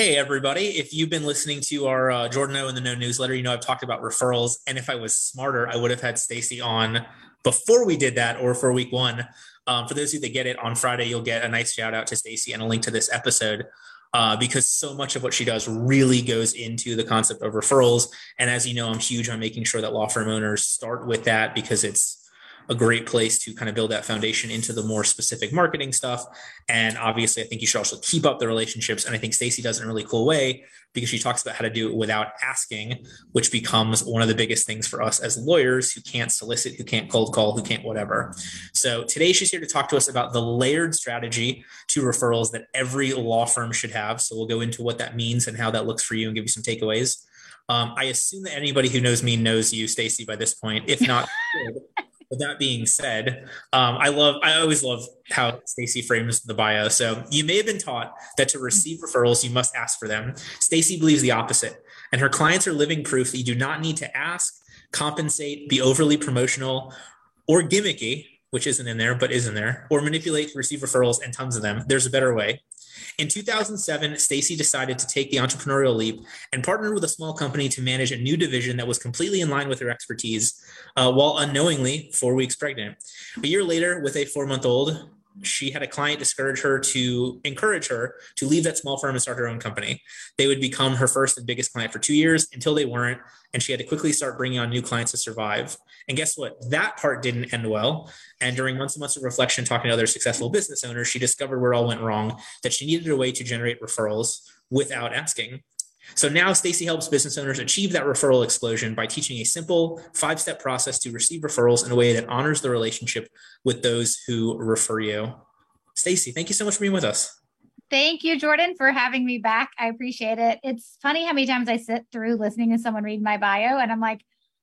Hey, everybody. If you've been listening to our uh, Jordan O in the No newsletter, you know I've talked about referrals. And if I was smarter, I would have had Stacy on before we did that or for week one. Um, for those of you that get it on Friday, you'll get a nice shout out to Stacy and a link to this episode. Uh, because so much of what she does really goes into the concept of referrals. And as you know, I'm huge on making sure that law firm owners start with that because it's a great place to kind of build that foundation into the more specific marketing stuff. And obviously, I think you should also keep up the relationships. And I think Stacy does it in a really cool way because she talks about how to do it without asking, which becomes one of the biggest things for us as lawyers who can't solicit, who can't cold call, who can't whatever. So today she's here to talk to us about the layered strategy to referrals that every law firm should have. So we'll go into what that means and how that looks for you and give you some takeaways. Um, I assume that anybody who knows me knows you, Stacy, by this point. If not, with that being said, um, I love, I always love how Stacy frames the bio. So you may have been taught that to receive referrals, you must ask for them. Stacy believes the opposite, and her clients are living proof that you do not need to ask, compensate, be overly promotional, or gimmicky, which isn't in there, but is in there, or manipulate to receive referrals and tons of them. There's a better way. In 2007, Stacy decided to take the entrepreneurial leap and partnered with a small company to manage a new division that was completely in line with her expertise, uh, while unknowingly four weeks pregnant. A year later, with a four month old, she had a client discourage her to encourage her to leave that small firm and start her own company. They would become her first and biggest client for two years until they weren't. And she had to quickly start bringing on new clients to survive. And guess what? That part didn't end well. And during months and months of reflection, talking to other successful business owners, she discovered where all went wrong, that she needed a way to generate referrals without asking. So now Stacy helps business owners achieve that referral explosion by teaching a simple five step process to receive referrals in a way that honors the relationship with those who refer you. Stacy, thank you so much for being with us. Thank you, Jordan, for having me back. I appreciate it. It's funny how many times I sit through listening to someone read my bio and I'm like,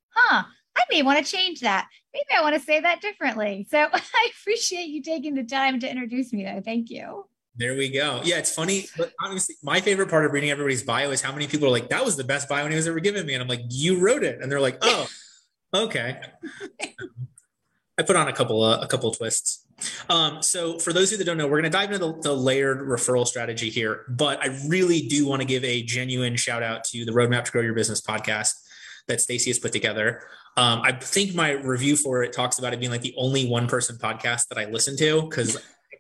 huh, I may want to change that. Maybe I want to say that differently. So I appreciate you taking the time to introduce me, though. Thank you. There we go. Yeah, it's funny, but honestly, my favorite part of reading everybody's bio is how many people are like, "That was the best bio anyone's ever given me," and I'm like, "You wrote it," and they're like, "Oh, okay." I put on a couple of, a couple of twists. Um, so for those of you that don't know, we're going to dive into the, the, layered referral strategy here, but I really do want to give a genuine shout out to the Roadmap to Grow Your Business podcast that Stacy has put together. Um, I think my review for it talks about it being like the only one person podcast that I listen to because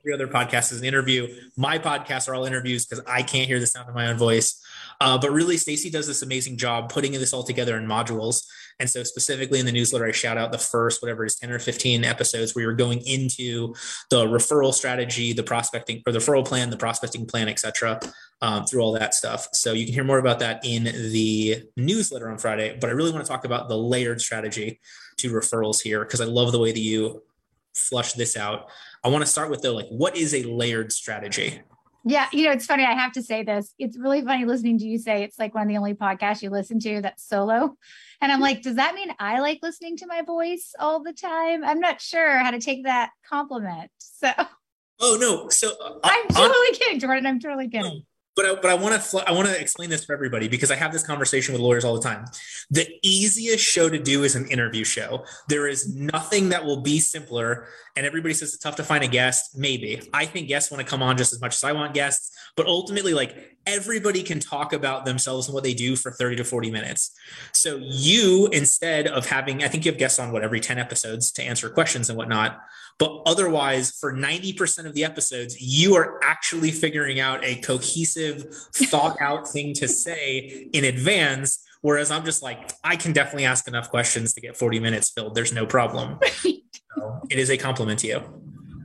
every other podcast is an interview. My podcasts are all interviews because I can't hear the sound of my own voice. Uh, but really, Stacy does this amazing job putting this all together in modules. And so, specifically in the newsletter, I shout out the first, whatever is, 10 or 15 episodes where you're going into the referral strategy, the prospecting or the referral plan, the prospecting plan, et cetera, um, through all that stuff. So, you can hear more about that in the newsletter on Friday. But I really want to talk about the layered strategy to referrals here because I love the way that you flush this out. I want to start with though, like, what is a layered strategy? Yeah, you know, it's funny. I have to say this. It's really funny listening to you say it's like one of the only podcasts you listen to that's solo. And I'm like, does that mean I like listening to my voice all the time? I'm not sure how to take that compliment. So, oh no, so uh, I'm totally kidding, Jordan. I'm totally kidding but I, but I want to I want to explain this for everybody because I have this conversation with lawyers all the time. The easiest show to do is an interview show. There is nothing that will be simpler. And everybody says it's tough to find a guest. Maybe I think guests want to come on just as much as I want guests. But ultimately, like everybody can talk about themselves and what they do for 30 to 40 minutes. So you, instead of having, I think you have guests on what every 10 episodes to answer questions and whatnot. But otherwise, for 90% of the episodes, you are actually figuring out a cohesive, thought out thing to say in advance. Whereas I'm just like, I can definitely ask enough questions to get 40 minutes filled. There's no problem. so it is a compliment to you.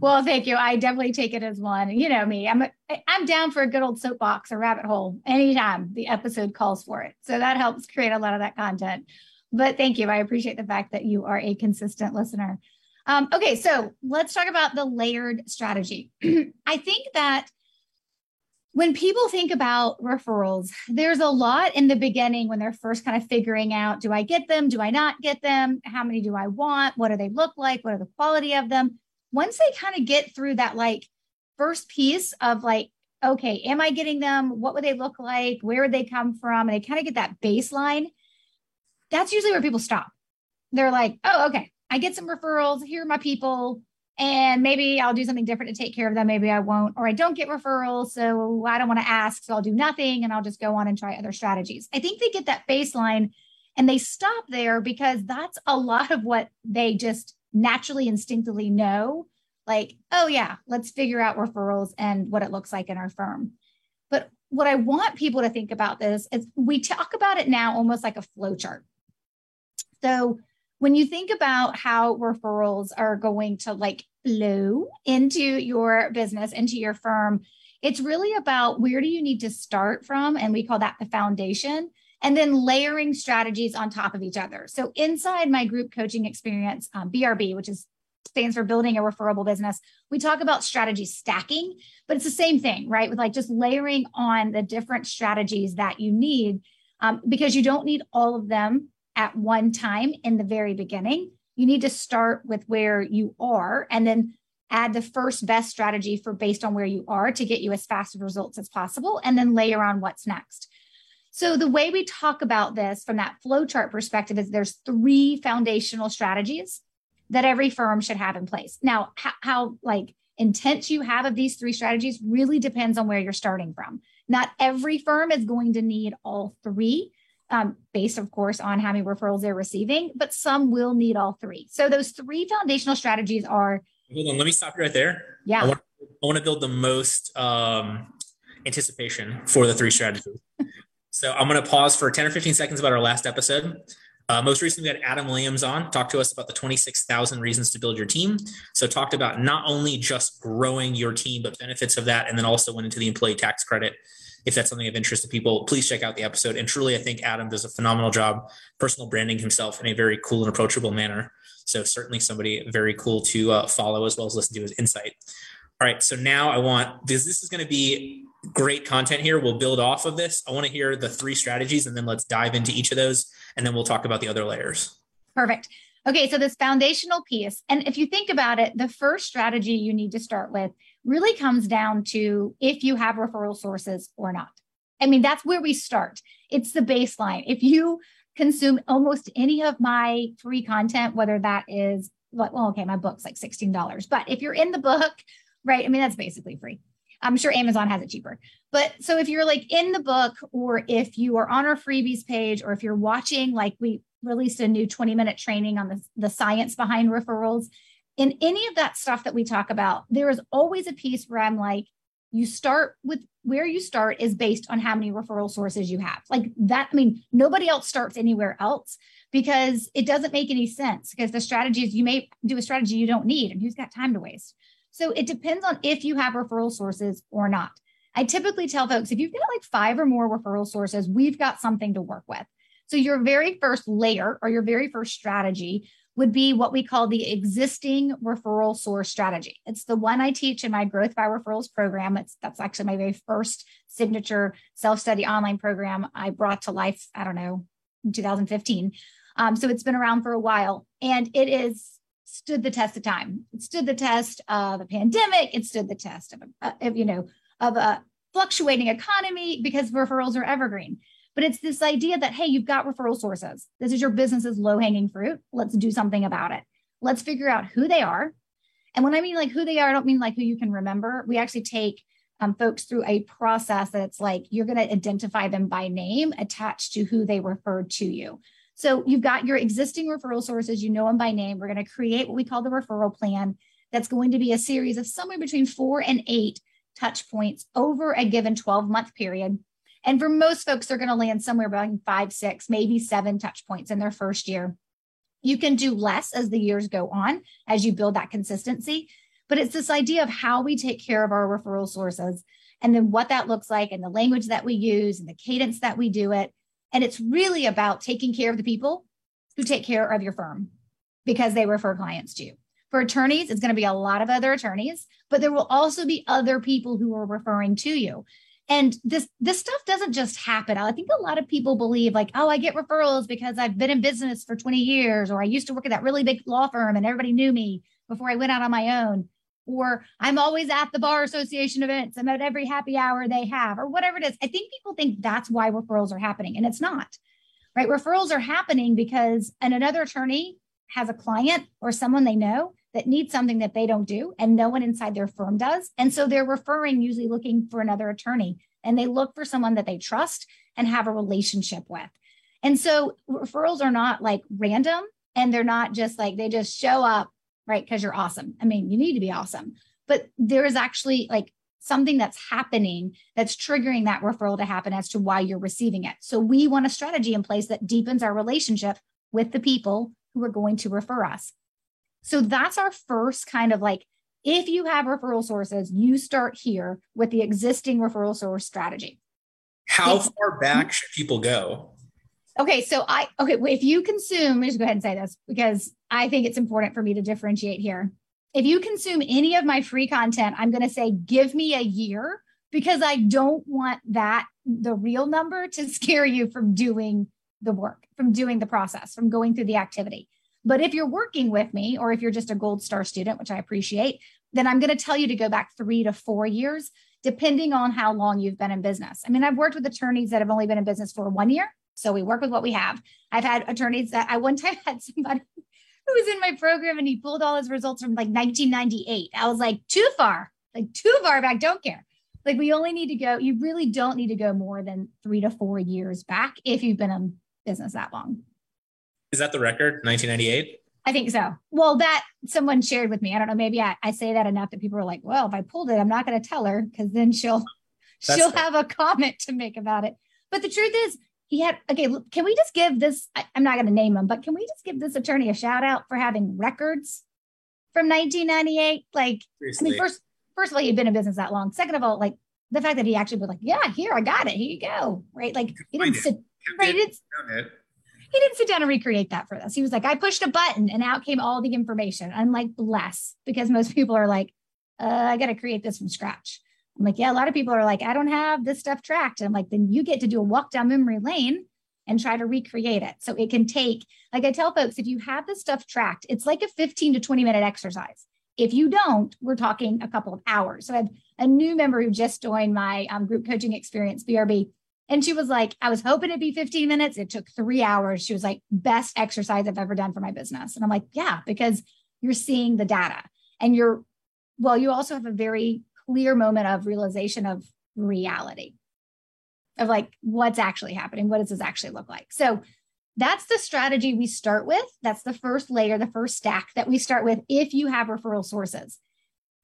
Well, thank you. I definitely take it as one. You know me. I'm I'm down for a good old soapbox or rabbit hole anytime the episode calls for it. So that helps create a lot of that content. But thank you. I appreciate the fact that you are a consistent listener. Um, okay, so let's talk about the layered strategy. I think that when people think about referrals, there's a lot in the beginning when they're first kind of figuring out do I get them? Do I not get them? How many do I want? What do they look like? What are the quality of them? Once they kind of get through that, like, first piece of like, okay, am I getting them? What would they look like? Where would they come from? And they kind of get that baseline. That's usually where people stop. They're like, oh, okay, I get some referrals. Here are my people. and maybe I'll do something different to take care of them. Maybe I won't, or I don't get referrals. So I don't want to ask. So I'll do nothing and I'll just go on and try other strategies. I think they get that baseline and they stop there because that's a lot of what they just naturally, instinctively know. Like, oh, yeah, let's figure out referrals and what it looks like in our firm. But what I want people to think about this is we talk about it now almost like a flow chart. So when you think about how referrals are going to like flow into your business, into your firm, it's really about where do you need to start from? And we call that the foundation. And then layering strategies on top of each other. So inside my group coaching experience, um, BRB, which is stands for building a referable business. We talk about strategy stacking, but it's the same thing, right? With like just layering on the different strategies that you need um, because you don't need all of them at one time in the very beginning. You need to start with where you are and then add the first best strategy for based on where you are to get you as fast of results as possible and then layer on what's next. So the way we talk about this from that flowchart perspective is there's three foundational strategies that every firm should have in place. Now, how, how like intense you have of these three strategies really depends on where you're starting from. Not every firm is going to need all three um, based, of course, on how many referrals they're receiving, but some will need all three. So those three foundational strategies are. Hold on, let me stop you right there. Yeah. I want, I want to build the most um, anticipation for the three strategies. So I'm going to pause for 10 or 15 seconds about our last episode. Uh, most recently, we had Adam Williams on talk to us about the 26,000 reasons to build your team. So talked about not only just growing your team, but benefits of that, and then also went into the employee tax credit if that's something of interest to people, please check out the episode. And truly, I think Adam does a phenomenal job personal branding himself in a very cool and approachable manner. So certainly somebody very cool to uh, follow as well as listen to his insight. All right, so now I want this. This is going to be great content here. We'll build off of this. I want to hear the three strategies, and then let's dive into each of those, and then we'll talk about the other layers. Perfect. Okay, so this foundational piece, and if you think about it, the first strategy you need to start with really comes down to if you have referral sources or not. I mean, that's where we start. It's the baseline. If you consume almost any of my free content, whether that is like, well, okay, my book's like $16, but if you're in the book, right? I mean, that's basically free. I'm sure Amazon has it cheaper. But so if you're like in the book, or if you are on our freebies page, or if you're watching, like we released a new 20 minute training on the, the science behind referrals, in any of that stuff that we talk about, there is always a piece where I'm like, you start with where you start is based on how many referral sources you have. Like that, I mean, nobody else starts anywhere else because it doesn't make any sense because the strategies you may do a strategy you don't need and who's got time to waste. So it depends on if you have referral sources or not. I typically tell folks if you've got like five or more referral sources, we've got something to work with. So your very first layer or your very first strategy would be what we call the existing referral source strategy. It's the one I teach in my Growth by Referrals program. It's that's actually my very first signature self-study online program I brought to life, I don't know, in 2015. Um, so it's been around for a while and it is stood the test of time. It stood the test of a pandemic. It stood the test of, a, of you know, of a fluctuating economy because referrals are evergreen. But it's this idea that, hey, you've got referral sources. This is your business's low hanging fruit. Let's do something about it. Let's figure out who they are. And when I mean like who they are, I don't mean like who you can remember. We actually take um, folks through a process that's like you're going to identify them by name attached to who they referred to you. So you've got your existing referral sources, you know them by name. We're going to create what we call the referral plan. That's going to be a series of somewhere between four and eight touch points over a given 12 month period. And for most folks, they're going to land somewhere between five, six, maybe seven touch points in their first year. You can do less as the years go on, as you build that consistency. But it's this idea of how we take care of our referral sources and then what that looks like and the language that we use and the cadence that we do it. And it's really about taking care of the people who take care of your firm because they refer clients to you. For attorneys, it's going to be a lot of other attorneys, but there will also be other people who are referring to you. And this this stuff doesn't just happen. I think a lot of people believe like oh i get referrals because i've been in business for 20 years or i used to work at that really big law firm and everybody knew me before i went out on my own or i'm always at the bar association events i'm at every happy hour they have or whatever it is i think people think that's why referrals are happening and it's not right referrals are happening because an another attorney has a client or someone they know that needs something that they don't do and no one inside their firm does. And so they're referring, usually looking for another attorney, and they look for someone that they trust and have a relationship with. And so referrals are not like random and they're not just like they just show up, right? Because you're awesome. I mean, you need to be awesome, but there is actually like something that's happening that's triggering that referral to happen as to why you're receiving it. So we want a strategy in place that deepens our relationship with the people who are going to refer us. So that's our first kind of like, if you have referral sources, you start here with the existing referral source strategy. How far back should people go? Okay, so I okay, if you consume, just go ahead and say this because I think it's important for me to differentiate here. If you consume any of my free content, I'm going to say give me a year because I don't want that the real number to scare you from doing the work, from doing the process, from going through the activity. But if you're working with me, or if you're just a gold star student, which I appreciate, then I'm going to tell you to go back three to four years, depending on how long you've been in business. I mean, I've worked with attorneys that have only been in business for one year. So we work with what we have. I've had attorneys that I one time had somebody who was in my program and he pulled all his results from like 1998. I was like, too far, like too far back, don't care. Like we only need to go, you really don't need to go more than three to four years back if you've been in business that long. Is that the record, 1998? I think so. Well, that someone shared with me. I don't know. Maybe I, I say that enough that people are like, well, if I pulled it, I'm not going to tell her because then she'll That's she'll have a comment to make about it. But the truth is, he had okay can we just give this I, am not going to name him but can we just give this attorney a shout out for having records from 1998 like Seriously. i mean first first of all he'd been in business that long. Second of all like the fact that he actually was like yeah here i got it here you go right? Like he didn't sit right he didn't, he didn't sit down and recreate that for us. He was like i pushed a button and out came all the information i'm like bless because most people are like uh, i got to create this from scratch I'm like, yeah, a lot of people are like, I don't have this stuff tracked. And I'm like, then you get to do a walk down memory lane and try to recreate it. So it can take, like I tell folks, if you have this stuff tracked, it's like a 15 to 20 minute exercise. If you don't, we're talking a couple of hours. So I had a new member who just joined my um, group coaching experience, BRB. And she was like, I was hoping it'd be 15 minutes. It took three hours. She was like, best exercise I've ever done for my business. And I'm like, yeah, because you're seeing the data and you're, well, you also have a very clear moment of realization of reality of like what's actually happening what does this actually look like? So that's the strategy we start with. That's the first layer the first stack that we start with if you have referral sources.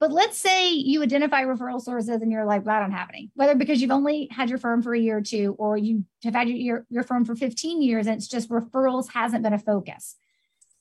But let's say you identify referral sources and you're like well, i don't have any whether because you've only had your firm for a year or two or you have had your, your firm for 15 years and it's just referrals hasn't been a focus.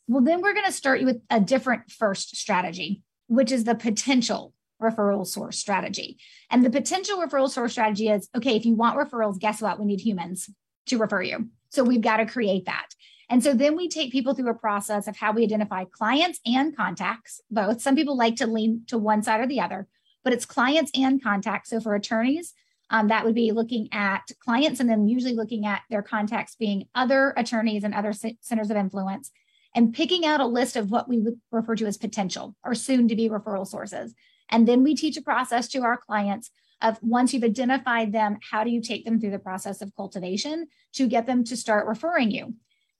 Well then we're going to start you with a different first strategy which is the potential referral source strategy. And the potential referral source strategy is okay, if you want referrals, guess what? We need humans to refer you. So we've got to create that. And so then we take people through a process of how we identify clients and contacts, both. Some people like to lean to one side or the other, but it's clients and contacts. So for attorneys, um, that would be looking at clients and then usually looking at their contacts being other attorneys and other centers of influence and picking out a list of what we would refer to as potential or soon to be referral sources. And then we teach a process to our clients of once you've identified them, how do you take them through the process of cultivation to get them to start referring you?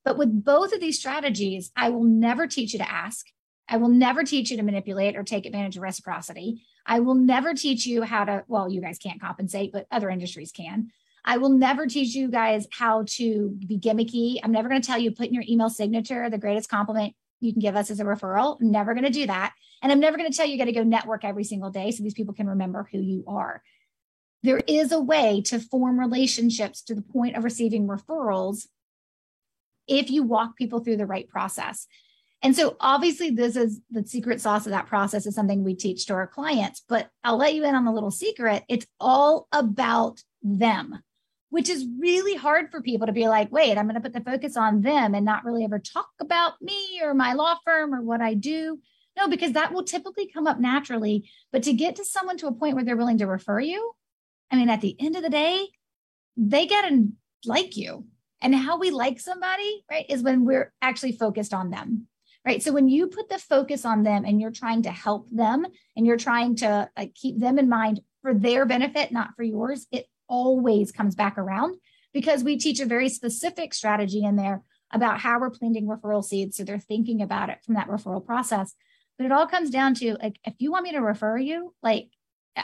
But with both of these strategies, I will never teach you to ask. I will never teach you to manipulate or take advantage of reciprocity. I will never teach you how to, well, you guys can't compensate, but other industries can. I will never teach you guys how to be gimmicky. I'm never going to tell you put in your email signature the greatest compliment you can give us as a referral. Never going to do that. And I'm never going to tell you you got to go network every single day so these people can remember who you are. There is a way to form relationships to the point of receiving referrals if you walk people through the right process. And so obviously this is the secret sauce of that process is something we teach to our clients, but I'll let you in on the little secret. It's all about them which is really hard for people to be like, wait, I'm going to put the focus on them and not really ever talk about me or my law firm or what I do. No, because that will typically come up naturally. But to get to someone to a point where they're willing to refer you, I mean, at the end of the day, they get to like you. And how we like somebody, right, is when we're actually focused on them, right? So when you put the focus on them and you're trying to help them and you're trying to like, keep them in mind for their benefit, not for yours, it always comes back around because we teach a very specific strategy in there about how we're planting referral seeds. So they're thinking about it from that referral process. But it all comes down to like, if you want me to refer you, like, uh,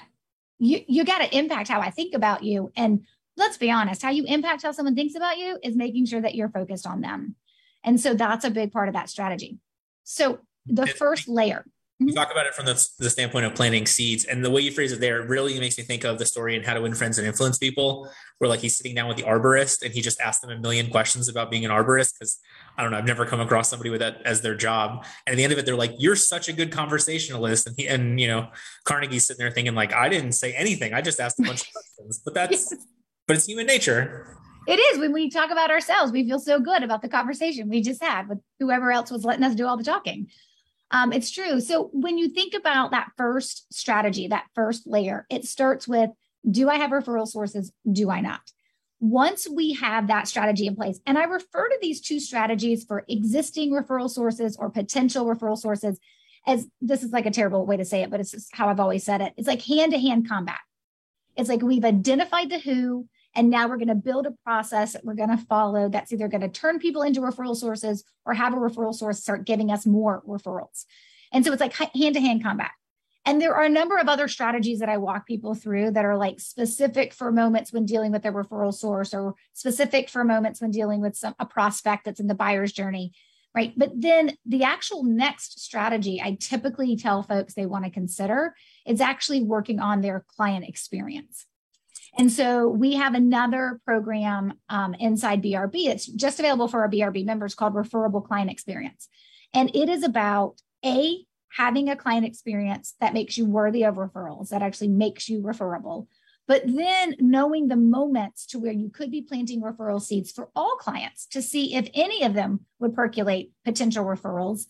you you got to impact how I think about you. And let's be honest, how you impact how someone thinks about you is making sure that you're focused on them. And so that's a big part of that strategy. So the first layer. You mm-hmm. talk about it from the, the, standpoint of planting seeds, and the way you phrase it there really makes me think of the story in How to Win Friends and Influence People, where like he's sitting down with the arborist and he just asked them a million questions about being an arborist because I don't know, I've never come across somebody with that as their job. And at the end of it, they're like, "You're such a good conversationalist," and he, and you know, Carnegie's sitting there thinking like, "I didn't say anything. I just asked a bunch of questions." But that's but it's human nature. It is when we talk about ourselves, we feel so good about the conversation we just had with whoever else was letting us do all the talking. Um, it's true. So when you think about that first strategy, that first layer, it starts with do I have referral sources? Do I not? Once we have that strategy in place, and I refer to these two strategies for existing referral sources or potential referral sources as this is like a terrible way to say it, but it's just how I've always said it. It's like hand to hand combat. It's like we've identified the who, and now we're going to build a process that we're going to follow that's either going to turn people into referral sources or have a referral source start giving us more referrals. And so it's like hand to hand combat. And there are a number of other strategies that I walk people through that are like specific for moments when dealing with a referral source or specific for moments when dealing with some, a prospect that's in the buyer's journey. Right. But then the actual next strategy I typically tell folks they want to consider is actually working on their client experience. And so we have another program um, inside BRB. It's just available for our BRB members called Referable Client Experience. And it is about A, having a client experience that makes you worthy of referrals, that actually makes you referable. But then knowing the moments to where you could be planting referral seeds for all clients to see if any of them would percolate potential referrals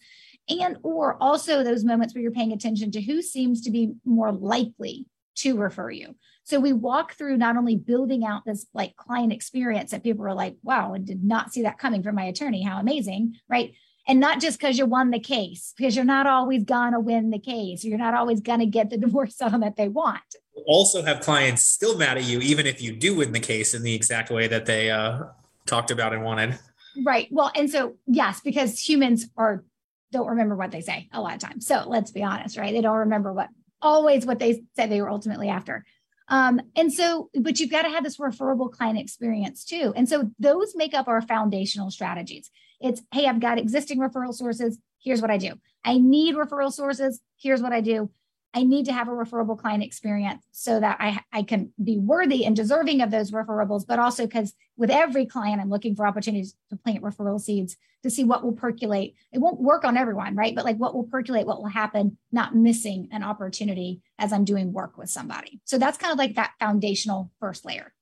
and or also those moments where you're paying attention to who seems to be more likely to refer you. So we walk through not only building out this like client experience that people are like, wow, I did not see that coming from my attorney. How amazing, right? And not just because you won the case, because you're not always gonna win the case. You're not always gonna get the divorce settlement they want. Also, have clients still mad at you, even if you do win the case in the exact way that they uh, talked about and wanted. Right. Well, and so yes, because humans are don't remember what they say a lot of times. So let's be honest, right? They don't remember what always what they said they were ultimately after. Um, and so, but you've got to have this referable client experience too. And so those make up our foundational strategies. It's, hey, I've got existing referral sources. Here's what I do. I need referral sources. Here's what I do. I need to have a referable client experience so that I, I can be worthy and deserving of those referables, but also because with every client, I'm looking for opportunities to plant referral seeds to see what will percolate. It won't work on everyone, right? But like what will percolate, what will happen, not missing an opportunity as I'm doing work with somebody. So that's kind of like that foundational first layer.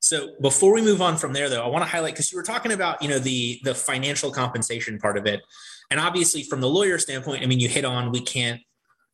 So before we move on from there, though, I want to highlight because you were talking about you know the the financial compensation part of it, and obviously from the lawyer standpoint, I mean you hit on we can't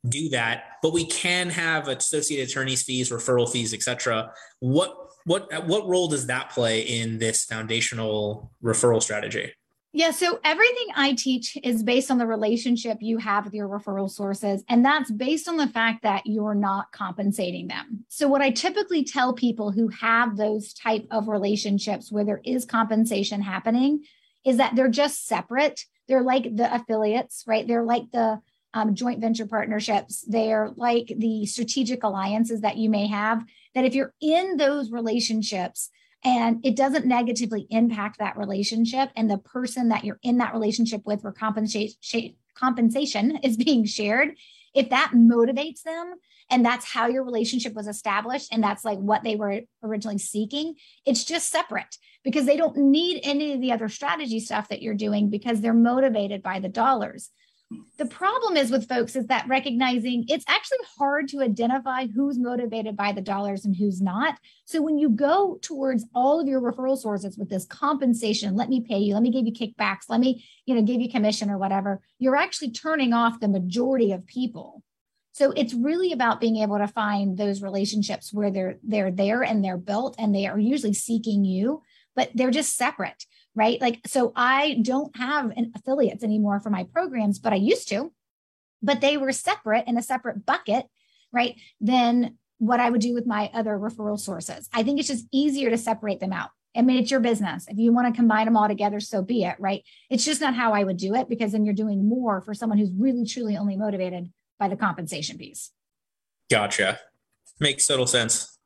do that, but we can have associated attorneys fees, referral fees, etc. What what what role does that play in this foundational referral strategy? Yeah, so everything I teach is based on the relationship you have with your referral sources. And that's based on the fact that you're not compensating them. So what I typically tell people who have those type of relationships where there is compensation happening is that they're just separate. They're like the affiliates, right? They're like the um, joint venture partnerships. They're like the strategic alliances that you may have. That if you're in those relationships and it doesn't negatively impact that relationship and the person that you're in that relationship with where compensation compensation is being shared, if that motivates them and that's how your relationship was established and that's like what they were originally seeking, it's just separate because they don't need any of the other strategy stuff that you're doing because they're motivated by the dollars. The problem is with folks is that recognizing it's actually hard to identify who's motivated by the dollars and who's not. So when you go towards all of your referral sources with this compensation, let me pay you, let me give you kickbacks, let me, you know, give you commission or whatever, you're actually turning off the majority of people. So it's really about being able to find those relationships where they're they're there and they're built and they are usually seeking you, but they're just separate right? Like, so I don't have an affiliates anymore for my programs, but I used to, but they were separate in a separate bucket, right? Than what I would do with my other referral sources. I think it's just easier to separate them out. I mean, it's your business. If you want to combine them all together, so be it, right? It's just not how I would do it because then you're doing more for someone who's really, truly only motivated by the compensation piece. Gotcha. Makes total sense.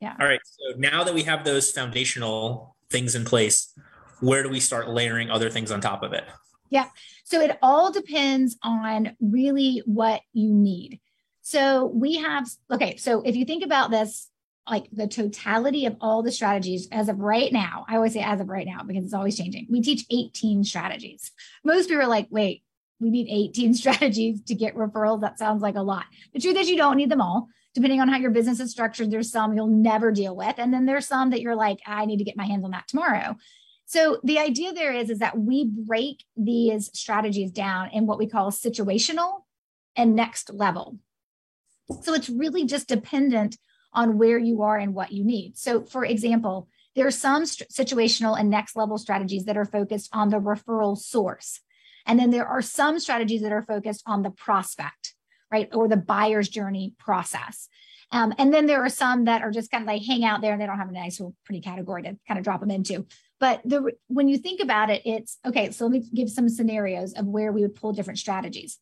Yeah. All right. So now that we have those foundational things in place, where do we start layering other things on top of it? Yeah. So it all depends on really what you need. So we have, okay. So if you think about this, like the totality of all the strategies as of right now, I always say as of right now because it's always changing. We teach 18 strategies. Most people are like, wait, we need 18 strategies to get referrals. That sounds like a lot. The truth is, you don't need them all. Depending on how your business is structured, there's some you'll never deal with. And then there's some that you're like, I need to get my hands on that tomorrow. So the idea there is, is that we break these strategies down in what we call situational and next level. So it's really just dependent on where you are and what you need. So for example, there are some st- situational and next level strategies that are focused on the referral source. And then there are some strategies that are focused on the prospect, right? Or the buyer's journey process. Um, and then there are some that are just kind of like hang out there and they don't have a nice pretty category to kind of drop them into. But the when you think about it, it's okay. So let me give some scenarios of where we would pull different strategies.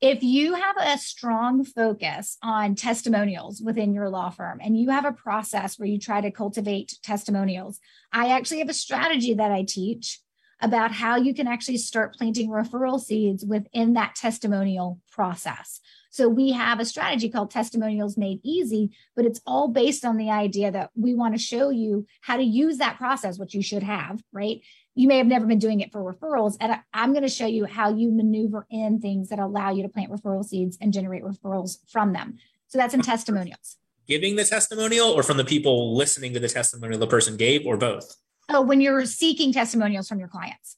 If you have a strong focus on testimonials within your law firm and you have a process where you try to cultivate testimonials, I actually have a strategy that I teach about how you can actually start planting referral seeds within that testimonial process. So we have a strategy called Testimonials Made Easy, but it's all based on the idea that we want to show you how to use that process, which you should have, right? You may have never been doing it for referrals. And I'm going to show you how you maneuver in things that allow you to plant referral seeds and generate referrals from them. So that's in testimonials. Giving the testimonial or from the people listening to the testimonial the person gave or both? Oh, when you're seeking testimonials from your clients.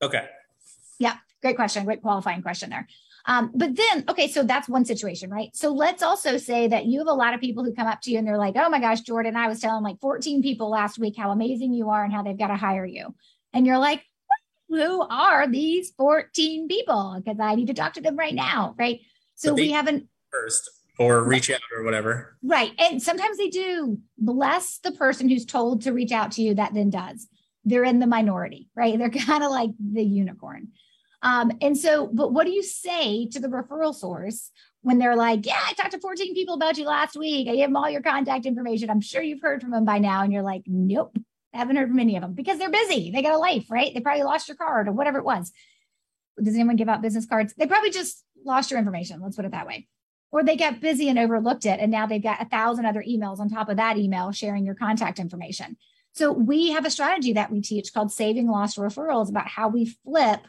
Okay. Yeah, great question. Great qualifying question there. Um, but then, okay, so that's one situation, right? So let's also say that you have a lot of people who come up to you and they're like, oh my gosh, Jordan, I was telling like 14 people last week how amazing you are and how they've got to hire you. And you're like, who are these 14 people? Because I need to talk to them right now, right? So we haven't first or reach out or whatever. Right. And sometimes they do. Bless the person who's told to reach out to you that then does. They're in the minority, right? They're kind of like the unicorn. Um, and so, but what do you say to the referral source when they're like, Yeah, I talked to 14 people about you last week. I gave them all your contact information. I'm sure you've heard from them by now. And you're like, Nope, I haven't heard from any of them because they're busy. They got a life, right? They probably lost your card or whatever it was. Does anyone give out business cards? They probably just lost your information. Let's put it that way. Or they got busy and overlooked it. And now they've got a thousand other emails on top of that email sharing your contact information. So we have a strategy that we teach called saving lost referrals about how we flip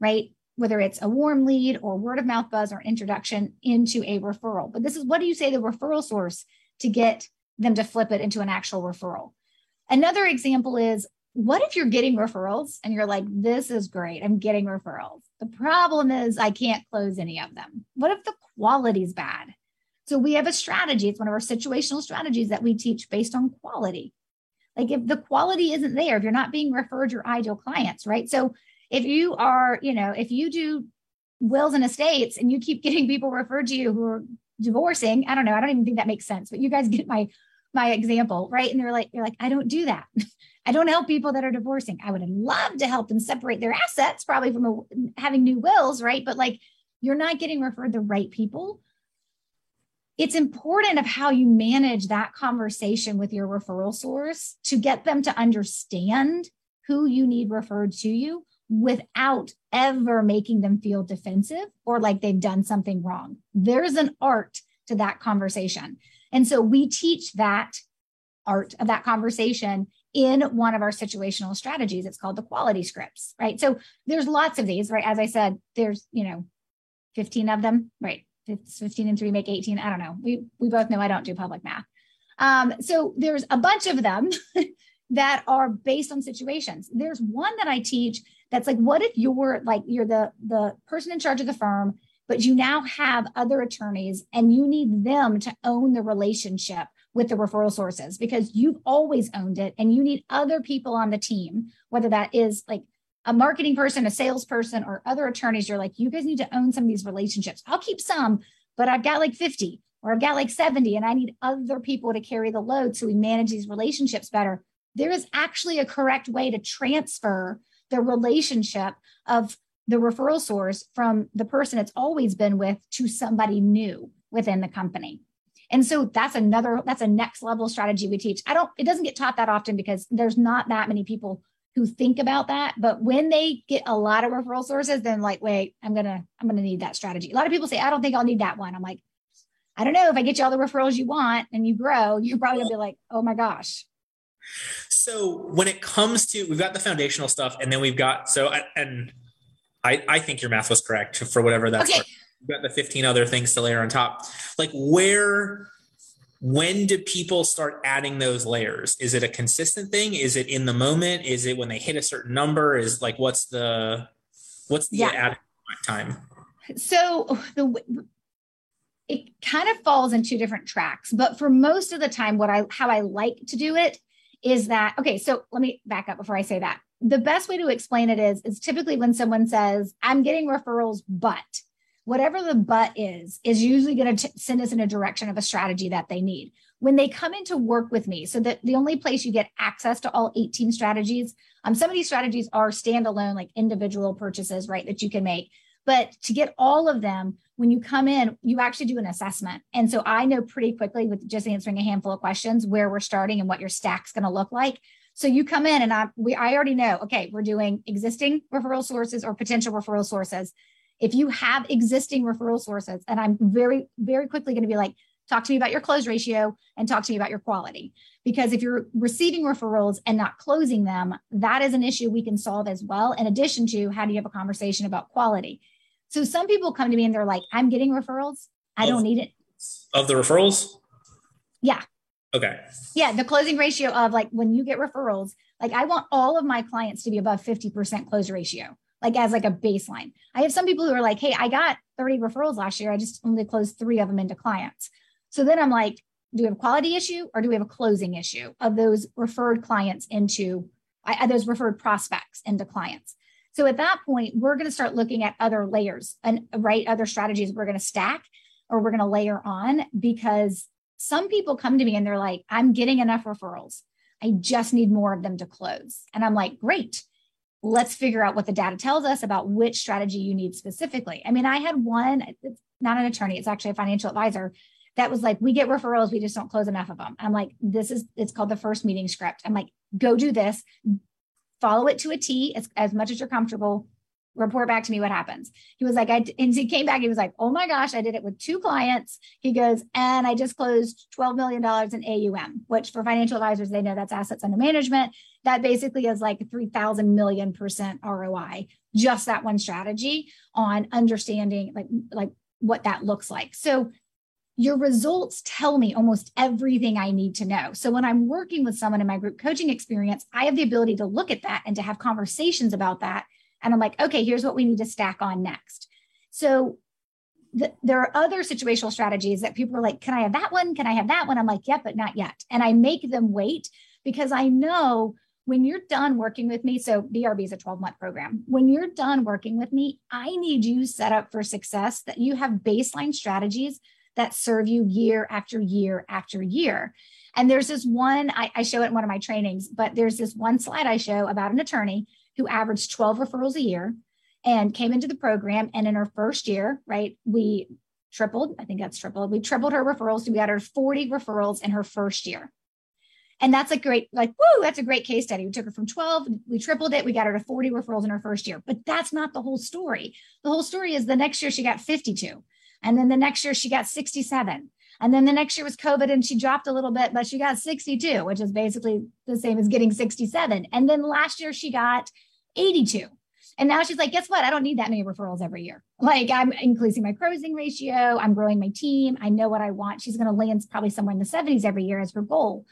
right? Whether it's a warm lead or word of mouth buzz or introduction into a referral. But this is what do you say the referral source to get them to flip it into an actual referral? Another example is what if you're getting referrals and you're like, this is great, I'm getting referrals. The problem is I can't close any of them. What if the quality is bad? So we have a strategy. It's one of our situational strategies that we teach based on quality. Like if the quality isn't there, if you're not being referred your ideal clients, right? So if you are, you know, if you do wills and estates and you keep getting people referred to you who are divorcing, I don't know, I don't even think that makes sense, but you guys get my my example, right? And they're like, you're like, I don't do that. I don't help people that are divorcing. I would love to help them separate their assets, probably from a, having new wills, right? But like, you're not getting referred the right people. It's important of how you manage that conversation with your referral source to get them to understand who you need referred to you without ever making them feel defensive or like they've done something wrong. There's an art to that conversation. And so we teach that art of that conversation in one of our situational strategies. It's called the quality scripts, right? So there's lots of these, right? As I said, there's, you know, 15 of them, right? It's 15 and three make 18. I don't know. We we both know I don't do public math. Um, so there's a bunch of them that are based on situations. There's one that I teach that's like what if you're like you're the the person in charge of the firm but you now have other attorneys and you need them to own the relationship with the referral sources because you've always owned it and you need other people on the team whether that is like a marketing person a salesperson or other attorneys. You're like you guys need to own some of these relationships. I'll keep some but i've got like 50 or i've got like 70 and i need other people to carry the load so we manage these relationships better. There is actually a correct way to transfer the relationship of the referral source from the person it's always been with to somebody new within the company. And so that's another, that's a next level strategy we teach. I don't, it doesn't get taught that often because there's not that many people who think about that. But when they get a lot of referral sources, then like, wait, I'm gonna, I'm gonna need that strategy. A lot of people say, I don't think I'll need that one. I'm like, I don't know if I get you all the referrals you want and you grow, you're probably gonna be like, oh my gosh. So when it comes to, we've got the foundational stuff, and then we've got so and I I think your math was correct for whatever that's. Okay. We've got the 15 other things to layer on top. Like where when do people start adding those layers is it a consistent thing is it in the moment is it when they hit a certain number is like what's the what's the yeah. time so the it kind of falls in two different tracks but for most of the time what i how i like to do it is that okay so let me back up before i say that the best way to explain it is is typically when someone says i'm getting referrals but whatever the but is, is usually going to send us in a direction of a strategy that they need. When they come in to work with me, so that the only place you get access to all 18 strategies, um, some of these strategies are standalone, like individual purchases, right, that you can make. But to get all of them, when you come in, you actually do an assessment. And so I know pretty quickly with just answering a handful of questions where we're starting and what your stack's going to look like. So you come in and I we I already know, okay, we're doing existing referral sources or potential referral sources. If you have existing referral sources, and I'm very, very quickly going to be like, talk to me about your close ratio and talk to me about your quality. Because if you're receiving referrals and not closing them, that is an issue we can solve as well. In addition to how do you have a conversation about quality? So some people come to me and they're like, I'm getting referrals. I of, don't need it. Of the referrals? Yeah. Okay. Yeah. The closing ratio of like when you get referrals, like I want all of my clients to be above 50% close ratio like as like a baseline. I have some people who are like, hey, I got 30 referrals last year. I just only closed three of them into clients. So then I'm like, do we have a quality issue or do we have a closing issue of those referred clients into I, those referred prospects into clients? So at that point, we're going to start looking at other layers and right other strategies we're going to stack or we're going to layer on because some people come to me and they're like, I'm getting enough referrals. I just need more of them to close. And I'm like, great let's figure out what the data tells us about which strategy you need specifically. I mean, I had one, it's not an attorney, it's actually a financial advisor that was like, we get referrals, we just don't close enough of them. I'm like, this is, it's called the first meeting script. I'm like, go do this, follow it to a T as, as much as you're comfortable report back to me what happens. He was like, I, and he came back, he was like, oh my gosh, I did it with two clients. He goes, and I just closed $12 million in AUM, which for financial advisors, they know that's assets under management. That basically is like 3,000 million percent ROI, just that one strategy on understanding like, like what that looks like. So your results tell me almost everything I need to know. So when I'm working with someone in my group coaching experience, I have the ability to look at that and to have conversations about that and I'm like, okay, here's what we need to stack on next. So the, there are other situational strategies that people are like, can I have that one? Can I have that one? I'm like, yeah, but not yet. And I make them wait because I know when you're done working with me, so BRB is a 12 month program. When you're done working with me, I need you set up for success that you have baseline strategies that serve you year after year after year. And there's this one, I, I show it in one of my trainings, but there's this one slide I show about an attorney who averaged 12 referrals a year and came into the program. And in her first year, right, we tripled, I think that's tripled, we tripled her referrals. So we got her 40 referrals in her first year. And that's a great, like, woo, that's a great case study. We took her from 12, we tripled it, we got her to 40 referrals in her first year. But that's not the whole story. The whole story is the next year she got 52. And then the next year she got 67. And then the next year was COVID and she dropped a little bit, but she got 62, which is basically the same as getting 67. And then last year she got 82. And now she's like, guess what? I don't need that many referrals every year. Like I'm increasing my closing ratio. I'm growing my team. I know what I want. She's going to land probably somewhere in the 70s every year as her goal.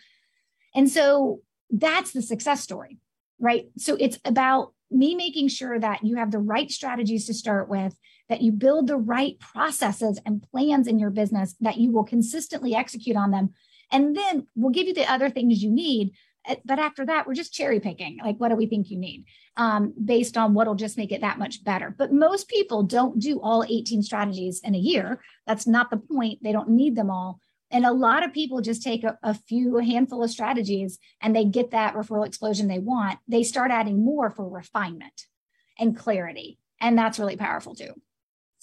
And so that's the success story, right? So it's about me making sure that you have the right strategies to start with, that you build the right processes and plans in your business, that you will consistently execute on them. And then we'll give you the other things you need Eh, but after that, we're just cherry picking. Like, what do we think you need um, based on what'll just make it that much better? But most people don't do all 18 strategies in a year. That's not the point. They don't need them all. And a lot of people just take a, a, few, a handful of strategies and they get that referral explosion they want. They start adding more for refinement and clarity. And that's really powerful too.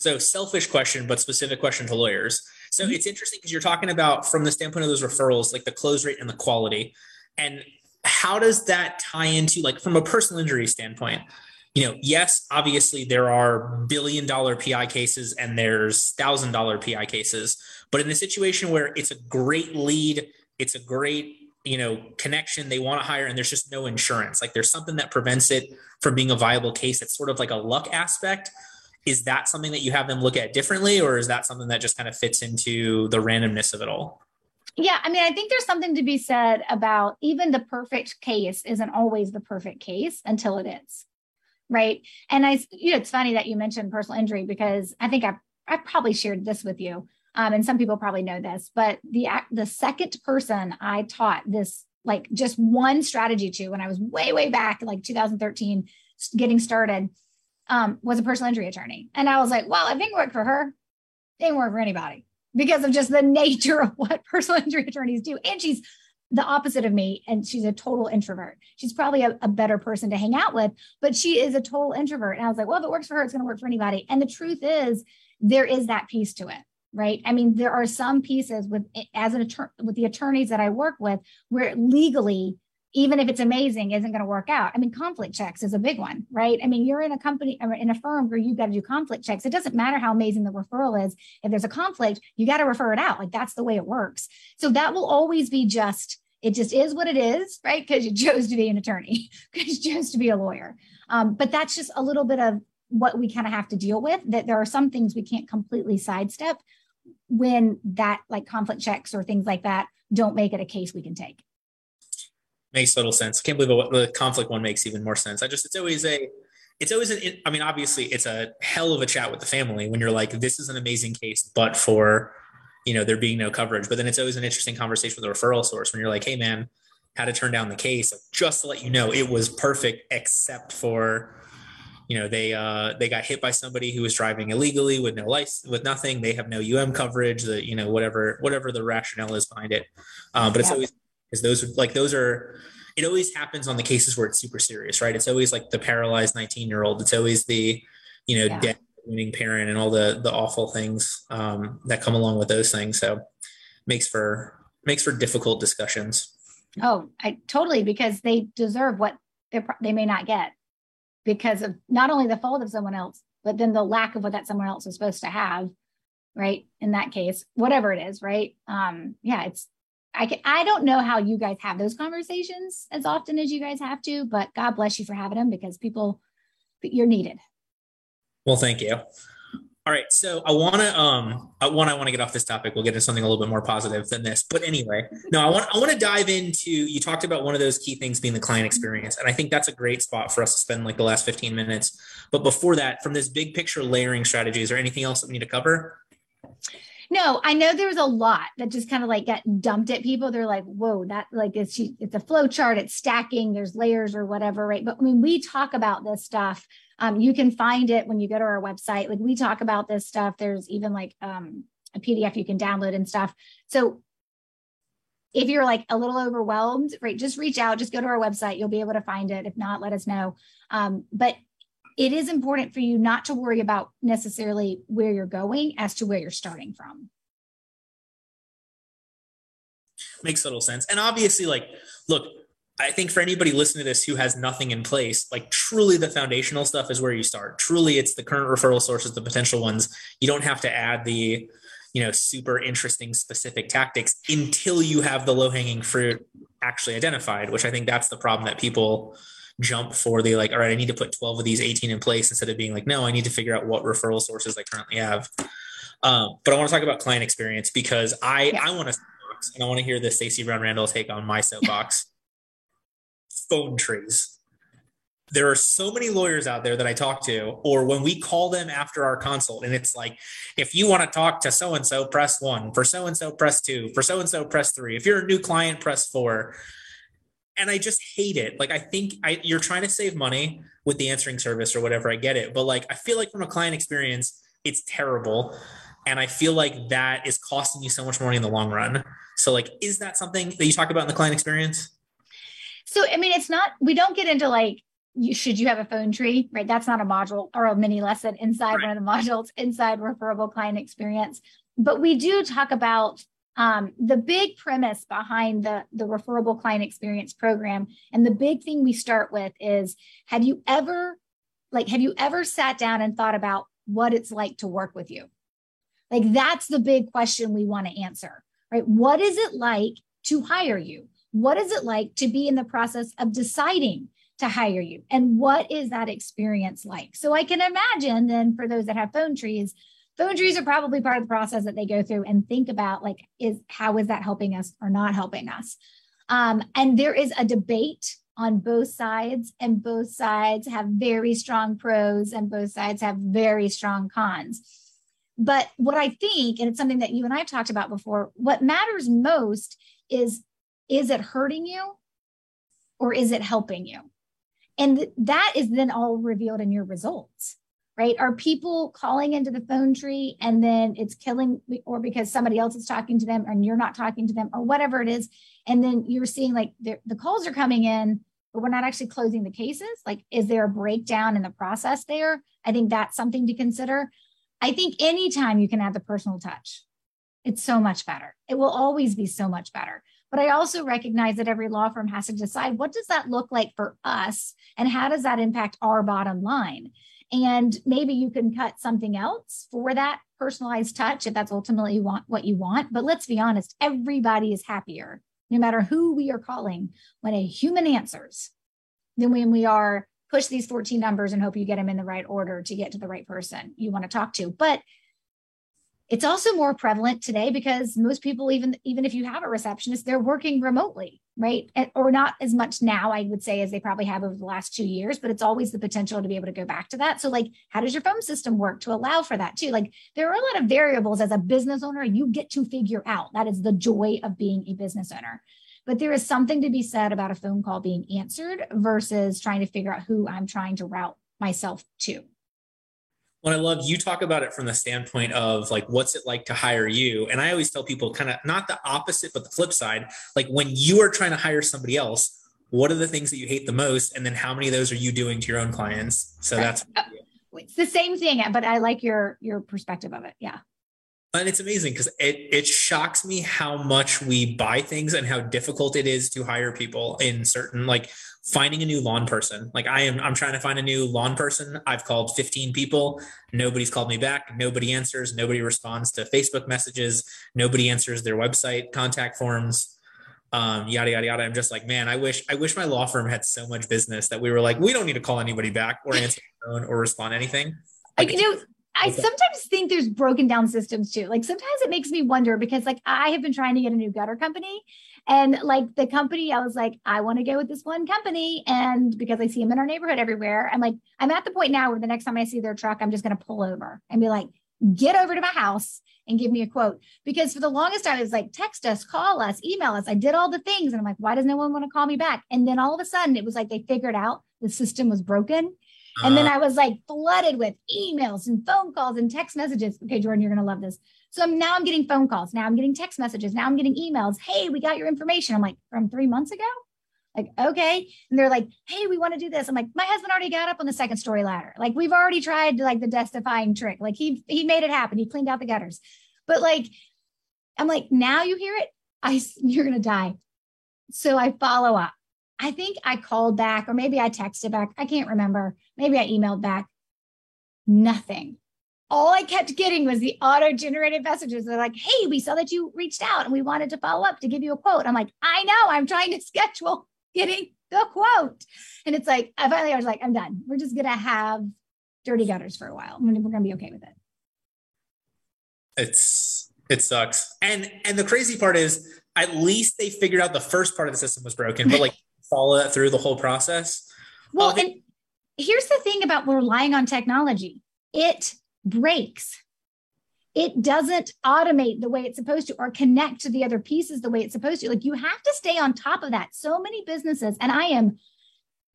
So, selfish question, but specific question to lawyers. So, mm-hmm. it's interesting because you're talking about from the standpoint of those referrals, like the close rate and the quality. And how does that tie into, like, from a personal injury standpoint? You know, yes, obviously there are billion dollar PI cases and there's thousand dollar PI cases, but in a situation where it's a great lead, it's a great you know connection they want to hire and there's just no insurance like there's something that prevents it from being a viable case it's sort of like a luck aspect is that something that you have them look at differently or is that something that just kind of fits into the randomness of it all? Yeah i mean i think there's something to be said about even the perfect case isn't always the perfect case until it is right? And i you know it's funny that you mentioned personal injury because i think i i probably shared this with you um, and some people probably know this but the the second person i taught this like just one strategy to when i was way way back like 2013 getting started um, was a personal injury attorney. And I was like, well, I think work for her. It didn't work for anybody because of just the nature of what personal injury attorneys do. And she's the opposite of me. And she's a total introvert. She's probably a, a better person to hang out with, but she is a total introvert. And I was like, well, if it works for her, it's going to work for anybody. And the truth is, there is that piece to it right i mean there are some pieces with as an attorney with the attorneys that i work with where legally even if it's amazing, isn't going to work out. I mean, conflict checks is a big one, right? I mean, you're in a company or in a firm where you've got to do conflict checks. It doesn't matter how amazing the referral is. If there's a conflict, you got to refer it out. Like that's the way it works. So that will always be just, it just is what it is, right? Because you chose to be an attorney, because you chose to be a lawyer. Um, but that's just a little bit of what we kind of have to deal with, that there are some things we can't completely sidestep when that like conflict checks or things like that don't make it a case we can take makes total sense. Can't believe what the conflict one makes even more sense. I just it's always a it's always an I mean obviously it's a hell of a chat with the family when you're like this is an amazing case but for you know there being no coverage. But then it's always an interesting conversation with a referral source when you're like hey man how to turn down the case. Just to let you know it was perfect except for you know they uh they got hit by somebody who was driving illegally with no license with nothing. They have no um coverage the you know whatever whatever the rationale is behind it. Um, but it's always because those like those are it always happens on the cases where it's super serious, right? It's always like the paralyzed 19 year old. It's always the, you know, yeah. dead winning parent and all the the awful things um, that come along with those things. So makes for makes for difficult discussions. Oh, I totally because they deserve what they they may not get because of not only the fault of someone else, but then the lack of what that someone else is supposed to have, right? In that case, whatever it is, right? Um, yeah, it's I can I don't know how you guys have those conversations as often as you guys have to, but God bless you for having them because people you're needed. Well, thank you. All right, so I want to um one I want to get off this topic. We'll get into something a little bit more positive than this. But anyway, no, I want I want to dive into you talked about one of those key things being the client experience, and I think that's a great spot for us to spend like the last 15 minutes. But before that, from this big picture layering strategy, is there anything else that we need to cover? No, I know there was a lot that just kind of like got dumped at people. They're like, whoa, that like it's it's a flow chart, it's stacking, there's layers or whatever, right? But I mean, we talk about this stuff. Um, you can find it when you go to our website. Like we talk about this stuff. There's even like um a PDF you can download and stuff. So if you're like a little overwhelmed, right, just reach out, just go to our website. You'll be able to find it. If not, let us know. Um, but it is important for you not to worry about necessarily where you're going as to where you're starting from. Makes total sense. And obviously, like, look, I think for anybody listening to this who has nothing in place, like truly the foundational stuff is where you start. Truly, it's the current referral sources, the potential ones. You don't have to add the, you know, super interesting specific tactics until you have the low hanging fruit actually identified, which I think that's the problem that people jump for the like, all right, I need to put 12 of these 18 in place instead of being like, no, I need to figure out what referral sources I currently have. Um, but I want to talk about client experience because I yeah. I want to and I want to hear the Stacy Brown Randall take on my soapbox. Phone trees. There are so many lawyers out there that I talk to, or when we call them after our consult, and it's like, if you want to talk to so and so, press one. For so and so, press two. For so and so, press three. If you're a new client, press four and I just hate it. Like I think I, you're trying to save money with the answering service or whatever. I get it, but like I feel like from a client experience, it's terrible. And I feel like that is costing you so much money in the long run. So, like, is that something that you talk about in the client experience? So, I mean, it's not, we don't get into like, you, should you have a phone tree, right? That's not a module or a mini lesson inside right. one of the modules inside referable client experience. But we do talk about um, the big premise behind the, the referable client experience program. And the big thing we start with is have you ever, like, have you ever sat down and thought about what it's like to work with you? Like, that's the big question we want to answer, right? What is it like to hire you? What is it like to be in the process of deciding to hire you? And what is that experience like? So I can imagine then for those that have phone trees, phone trees are probably part of the process that they go through and think about like is how is that helping us or not helping us? Um, and there is a debate on both sides and both sides have very strong pros and both sides have very strong cons. But what i think and it's something that you and i've talked about before what matters most is is it hurting you or is it helping you? And that is then all revealed in your results right? Are people calling into the phone tree and then it's killing, or because somebody else is talking to them and you're not talking to them, or whatever it is. And then you're seeing like the calls are coming in, but we're not actually closing the cases. Like, is there a breakdown in the process there? I think that's something to consider. I think anytime you can add the personal touch, it's so much better. It will always be so much better. But I also recognize that every law firm has to decide what does that look like for us and how does that impact our bottom line? And maybe you can cut something else for that personalized touch if that's ultimately want what you want. But let's be honest everybody is happier no matter who we are calling when a human answers than when we are push these 14 numbers and hope you get them in the right order to get to the right person you want to talk to. But it's also more prevalent today because most people even even if you have a receptionist they're working remotely right? Or not as much now i would say as they probably have over the last two years but it's always the potential to be able to go back to that. So like how does your phone system work to allow for that too? Like there are a lot of variables. As a business owner you get to figure out. That is the joy of being a business owner. But there is something to be said about a phone call being answered versus trying to figure out who i'm trying to route myself to when I love you talk about it from the standpoint of like what's it like to hire you? And I always tell people kind of not the opposite but the flip side. Like when you are trying to hire somebody else what are the things that you hate the most? And then how many of those are you doing to your own clients? So that's uh, it's the same thing but I like your your perspective of it. Yeah. And it's amazing because it it shocks me how much we buy things and how difficult it is to hire people in certain like finding a new lawn person. Like I am, I'm trying to find a new lawn person. I've called 15 people. Nobody's called me back. Nobody answers. Nobody responds to Facebook messages. Nobody answers their website contact forms. Um, yada yada yada. I'm just like, man, I wish I wish my law firm had so much business that we were like, we don't need to call anybody back or answer the phone or respond anything. Like, you know, I sometimes think there's broken down systems too. Like sometimes it makes me wonder because like I have been trying to get a new gutter company and like the company, I was like, I want to go with this one company. And because I see them in our neighborhood everywhere, I'm like, I'm at the point now where the next time I see their truck, I'm just going to pull over and be like, get over to my house and give me a quote. Because for the longest time, it was like, text us, call us, email us. I did all the things. And I'm like, why does no one want to call me back? And then all of a sudden, it was like they figured out the system was broken. And then uh-huh. I was like flooded with emails and phone calls and text messages. Okay, Jordan, you're going to love this. So I'm, now I'm getting phone calls. Now I'm getting text messages. Now I'm getting emails. Hey, we got your information. I'm like, from three months ago? Like, okay. And they're like, hey, we want to do this. I'm like, my husband already got up on the second story ladder. Like, we've already tried like the death defying trick. Like he he made it happen. He cleaned out the gutters. But like, I'm like, now you hear it, I you're gonna die. So I follow up. I think I called back, or maybe I texted back. I can't remember. Maybe I emailed back. Nothing all I kept getting was the auto generated messages. They're like, hey, we saw that you reached out and we wanted to follow up to give you a quote. I'm like, I know, I'm trying to schedule getting the quote. And it's like, I finally I was like, I'm done. We're just going to have dirty gutters for a while. We're going to be okay with it. It's, it sucks. And, and the crazy part is at least they figured out the first part of the system was broken, but like follow that through the whole process. Well, uh, and here's the thing about relying on technology. It breaks. It doesn't automate the way it's supposed to or connect to the other pieces the way it's supposed to. Like you have to stay on top of that. So many businesses, and I am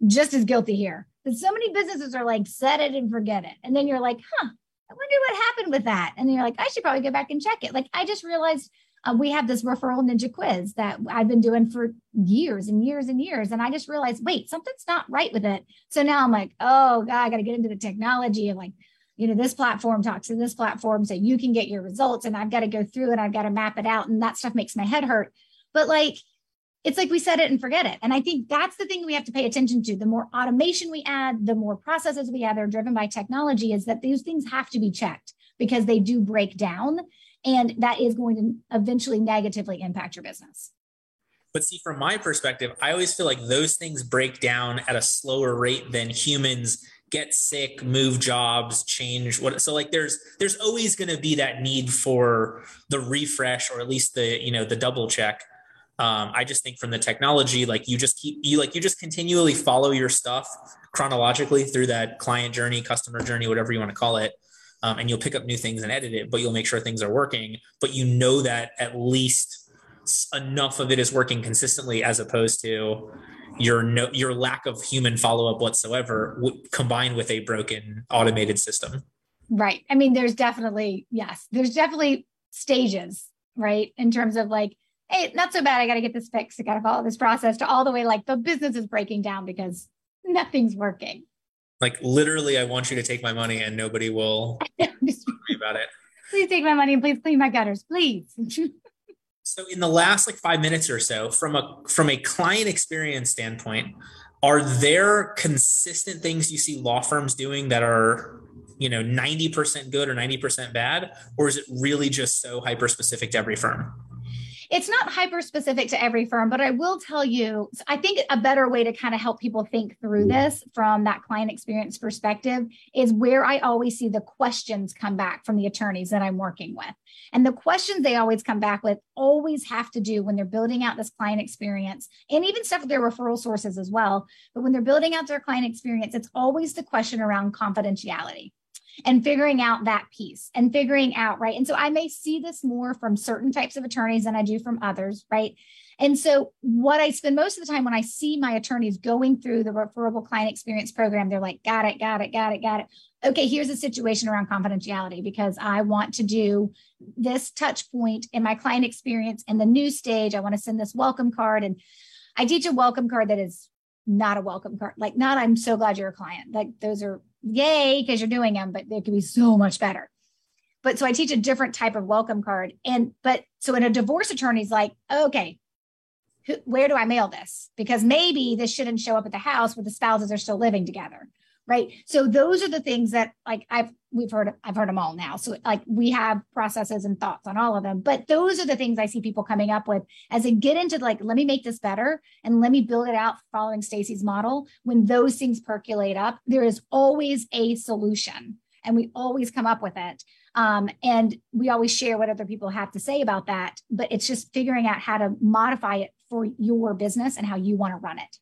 just as guilty here, but so many businesses are like, set it and forget it. And then you're like, huh, I wonder what happened with that. And you're like, I should probably go back and check it. Like I just realized uh, we have this referral ninja quiz that I've been doing for years and years and years. And I just realized, wait, something's not right with it. So now I'm like, oh God, I got to get into the technology of like, you know, this platform talks to this platform so you can get your results. And I've got to go through and I've got to map it out. And that stuff makes my head hurt. But like, it's like we set it and forget it. And I think that's the thing we have to pay attention to. The more automation we add, the more processes we add that are driven by technology, is that these things have to be checked because they do break down. And that is going to eventually negatively impact your business. But see, from my perspective, I always feel like those things break down at a slower rate than humans get sick, move jobs, change what so like there's there's always going to be that need for the refresh or at least the, you know, the double check. Um, I just think from the technology, like you just keep you like you just continually follow your stuff chronologically through that client journey, customer journey, whatever you want to call it um, and you'll pick up new things and edit it, but you'll make sure things are working. But you know that at least enough of it is working consistently, as opposed to your no your lack of human follow up whatsoever, w- combined with a broken automated system. Right. I mean, there's definitely yes, there's definitely stages, right, in terms of like hey, not so bad. I got to get this fixed. I got to follow this process to all the way like the business is breaking down because nothing's working. Like literally, I want you to take my money and nobody will worry about it. Please take my money and please clean my gutters, please. so in the last like five minutes or so, from a from a client experience standpoint, are there consistent things you see law firms doing that are you know 90% good or 90% bad? Or is it really just so hyper specific to every firm it's not hyper specific to every firm, but I will tell you, I think a better way to kind of help people think through this from that client experience perspective is where I always see the questions come back from the attorneys that I'm working with. And the questions they always come back with always have to do when they're building out this client experience and even stuff with their referral sources as well. But when they're building out their client experience, it's always the question around confidentiality and figuring out that piece and figuring out, right? And so I may see this more from certain types of attorneys than I do from others, right? And so, what I spend most of the time when I see my attorneys going through the referable client experience program, they're like, got it, got it, got it, got it. Okay, here's a situation around confidentiality because I want to do this touch point in my client experience in the new stage. I want to send this welcome card. And I teach a welcome card that is not a welcome card. Like, not, I'm so glad you're a client. Like, those are yay because you're doing them, but they could be so much better. But so I teach a different type of welcome card. And, but so in a divorce attorney's like, okay, who, where do I mail this? Because maybe this shouldn't show up at the house where the spouses are still living together right? So those are the things that like i've we've heard i've heard them all now. So like we have processes and thoughts on all of them. But those are the things i see people coming up with as they get into like let me make this better and let me build it out following stacy's model. When those things percolate up there is always a solution and we always come up with it. Um, and we always share what other people have to say about that but it's just figuring out how to modify it for your business and how you want to run it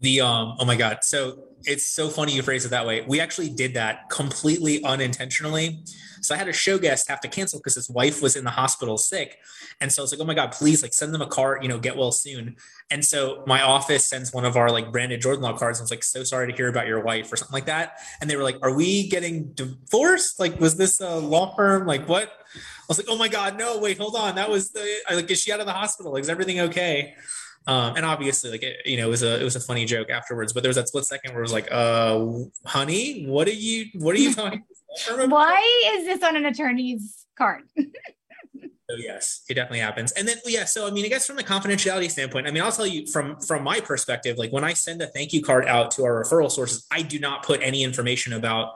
the um oh my god. So it's so funny you phrase it that way. We actually did that completely unintentionally. So i had a show guest have to cancel because his wife was in the hospital sick. And so i was like oh my god please like send them a card you know get well soon. And so my office sends one of our like branded jordan law cards and was like so sorry to hear about your wife or something like that. And they were like are we getting divorced? Like was this a law firm? Like what? I was like oh my god no wait hold on. That was the I like is she out of the hospital? Like is everything okay um, and obviously, like it, you know, it was a it was a funny joke afterwards. But there was that split second where it was like, "Uh, honey, what are you what are you talking?" Why is this on an attorney's card? So yes, it definitely happens. And then yeah, so I mean, I guess from the confidentiality standpoint, I mean, I'll tell you from from my perspective, like when I send a thank you card out to our referral sources, I do not put any information about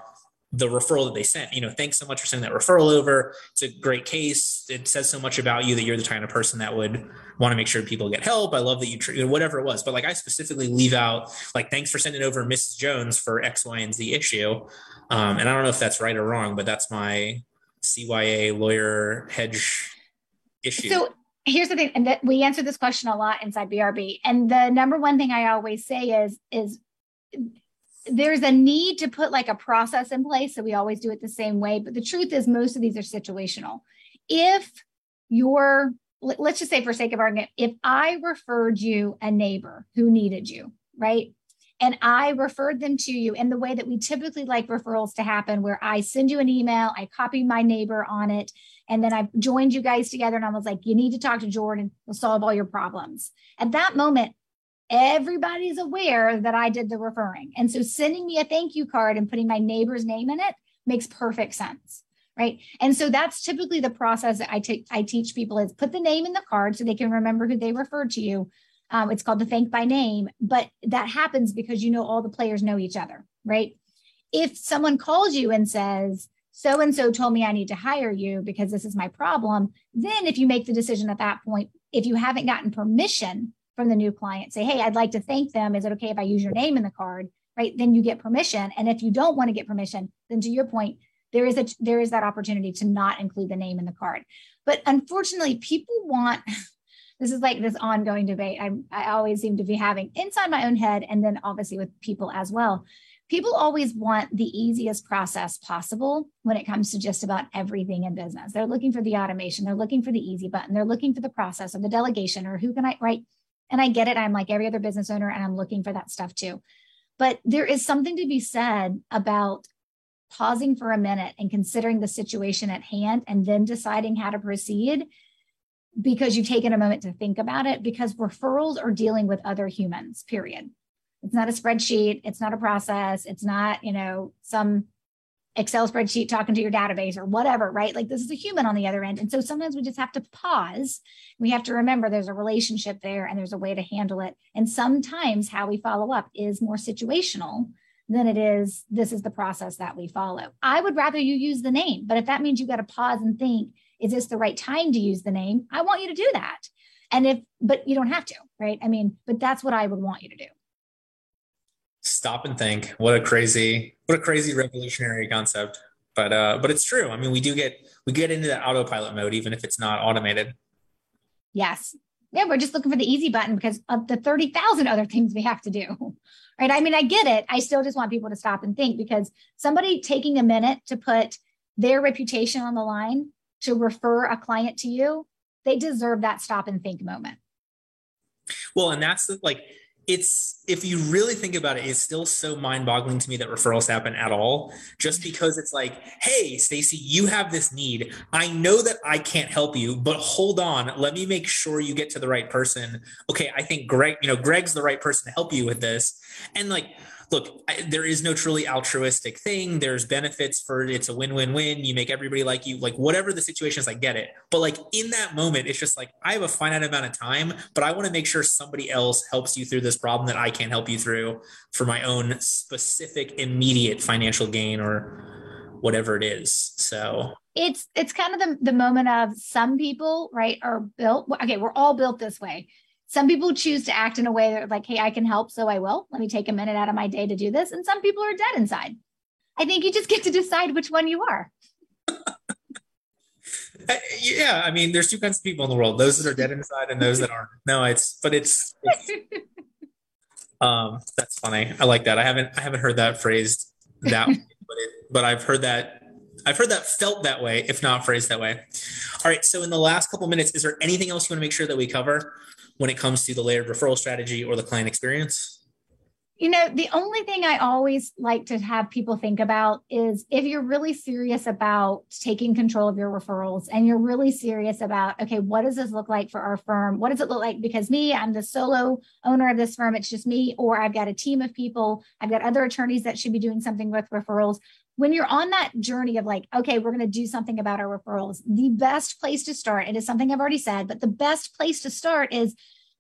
the referral that they sent. You know, thanks so much for sending that referral over. It's a great case. It says so much about you that you're the kind of person that would want to make sure people get help. I love that you treat whatever it was. But like I specifically leave out like thanks for sending over Mrs. Jones for X, Y, and Z issue. Um, and I don't know if that's right or wrong, but that's my CYA lawyer hedge issue. So here's the thing, and that we answer this question a lot inside BRB. And the number one thing I always say is is there's a need to put like a process in place. So we always do it the same way. But the truth is, most of these are situational. If you're, let's just say for sake of argument, if I referred you a neighbor who needed you, right? and I referred them to you in the way that we typically like referrals to happen, where I send you an email, I copy my neighbor on it, and then I joined you guys together and I was like, you need to talk to Jordan, we'll solve all your problems. At that moment, everybody's aware that I did the referring. And so sending me a thank you card and putting my neighbor's name in it makes perfect sense. Right. And so that's typically the process that I take I teach people is put the name in the card so they can remember who they referred to you. Um, it's called the thank by name, but that happens because you know all the players know each other, right? If someone calls you and says, so and so told me I need to hire you because this is my problem, then if you make the decision at that point, if you haven't gotten permission from the new client, say, hey, I'd like to thank them. Is it okay if I use your name in the card? Right. Then you get permission. And if you don't want to get permission, then to your point, there is a there is that opportunity to not include the name in the card. But unfortunately, people want this is like this ongoing debate I, I always seem to be having inside my own head and then obviously with people as well people always want the easiest process possible when it comes to just about everything in business they're looking for the automation they're looking for the easy button they're looking for the process or the delegation or who can i write and i get it. I'm like every other business owner and i'm looking for that stuff too. But there is something to be said about pausing for a minute and considering the situation at hand and then deciding how to proceed because you've taken a moment to think about it because referrals are dealing with other humans period. It's not a spreadsheet. It's not a process. It's not you know some excel spreadsheet talking to your database or whatever right like this is a human on the other end and so sometimes we just have to pause we have to remember there's a relationship there and there's a way to handle it and sometimes how we follow up is more situational than it is this is the process that we follow i would rather you use the name but if that means you got to pause and think is this the right time to use the name? I want you to do that. And if, but you don't have to, right? I mean, but that's what I would want you to do. Stop and think. What a crazy, what a crazy revolutionary concept. But uh, but it's true. I mean, we do get we get into that autopilot mode, even if it's not automated. Yes. Yeah, we're just looking for the easy button because of the 30,000 other things we have to do. Right. I mean, I get it. I still just want people to stop and think because somebody taking a minute to put their reputation on the line to refer a client to you, they deserve that stop and think moment. Well, and that's like, it's if you really think about it, it's still so mind-boggling to me that referrals happen at all. Just mm-hmm. because it's like, hey, Stacy, you have this need. I know that I can't help you, but hold on, let me make sure you get to the right person. Okay, I think Greg, you know, Greg's the right person to help you with this. And like, look, I, there is no truly altruistic thing. There's benefits for it's a win win win. You make everybody like you, like whatever the situation is, I get it. But like in that moment, it's just like I have a finite amount of time, but I want to make sure somebody else helps you through this problem that I can't help you through for my own specific immediate financial gain or whatever it is. So it's it's kind of the, the moment of some people right are built okay we're all built this way some people choose to act in a way that like, hey, I can help, so I will. Let me take a minute out of my day to do this. And some people are dead inside. I think you just get to decide which one you are. yeah, I mean, there's two kinds of people in the world: those that are dead inside and those that aren't. No, it's but it's, it's um, that's funny. I like that. I haven't I haven't heard that phrased that, way, but it, but I've heard that I've heard that felt that way, if not phrased that way. All right. So in the last couple minutes, is there anything else you want to make sure that we cover when it comes to the layered referral strategy or the client experience? You know, the only thing I always like to have people think about is if you're really serious about taking control of your referrals and you're really serious about, okay, what does this look like for our firm? What does it look like? Because me, I'm the solo owner of this firm, it's just me, or I've got a team of people, I've got other attorneys that should be doing something with referrals when you're on that journey of like, okay, we're going to do something about our referrals, the best place to start, it is something I've already said, but the best place to start is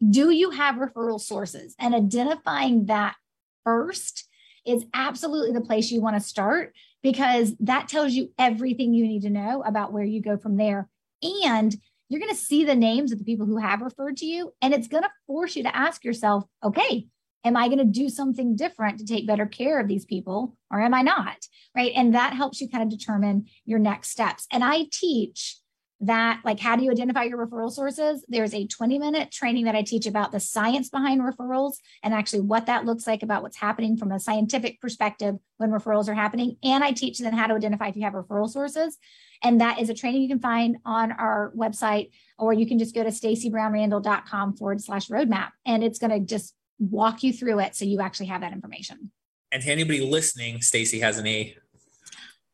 do you have referral sources? And identifying that first is absolutely the place you want to start because that tells you everything you need to know about where you go from there. And you're going to see the names of the people who have referred to you, and it's going to force you to ask yourself, okay, am I going to do something different to take better care of these people or am I not? Right. And that helps you kind of determine your next steps. And I teach that, like, how do you identify your referral sources? There's a 20 minute training that I teach about the science behind referrals and actually what that looks like about what's happening from a scientific perspective when referrals are happening. And I teach them how to identify if you have referral sources. And that is a training you can find on our website, or you can just go to stacybrownrandall.com forward slash roadmap. And it's going to just walk you through it so you actually have that information. And to anybody listening, Stacy has an E.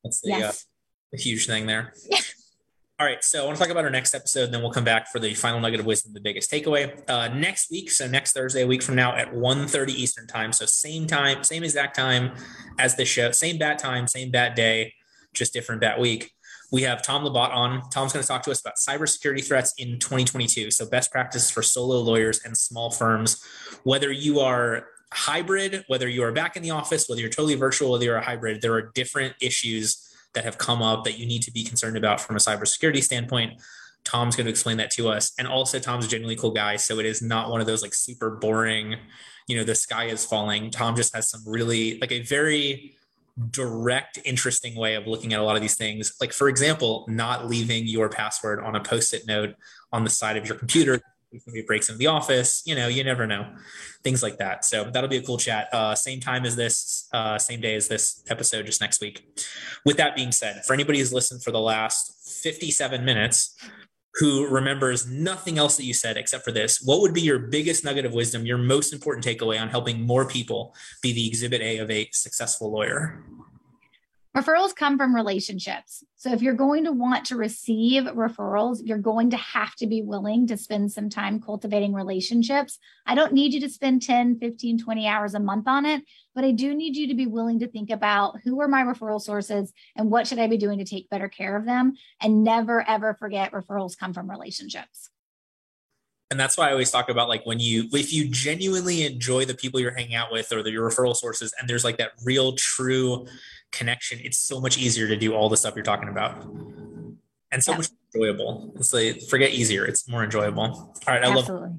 That's the, yes. uh, huge thing there. All right, so I want to talk about our next episode, and then we'll come back for the final nugget of wisdom, the biggest takeaway. Uh, next week, so next Thursday, a week from now at 1.30 Eastern time. So same time, same exact time as the show, same bat time, same bat day, just different bat week. We have Tom Labat on. Tom's going to talk to us about cybersecurity threats in 2022. So best practices for solo lawyers and small firms. Whether you are hybrid, whether you are back in the office, whether you're totally virtual, whether you're a hybrid, there are different issues that have come up that you need to be concerned about from a cybersecurity standpoint. Tom's going to explain that to us. And also, Tom's a genuinely cool guy. So it is not one of those like super boring, you know, the sky is falling. Tom just has some really, like a very direct, interesting way of looking at a lot of these things. Like, for example, not leaving your password on a post it note on the side of your computer maybe breaks into the office. You know, you never know. Things like that. So that'll be a cool chat. Uh, same time as this, uh, same day as this episode, just next week. With that being said, for anybody who's listened for the last 57 minutes, who remembers nothing else that you said except for this, what would be your biggest nugget of wisdom, your most important takeaway on helping more people be the exhibit A of a successful lawyer? Referrals come from relationships. So if you're going to want to receive referrals, you're going to have to be willing to spend some time cultivating relationships. I don't need you to spend 10, 15, 20 hours a month on it, but I do need you to be willing to think about who are my referral sources and what should I be doing to take better care of them and never ever forget referrals come from relationships and that's why I always talk about like when you if you genuinely enjoy the people you're hanging out with or the, your referral sources and there's like that real true connection it's so much easier to do all the stuff you're talking about. And so yeah. much enjoyable. It's like forget easier it's more enjoyable. All right i Absolutely. love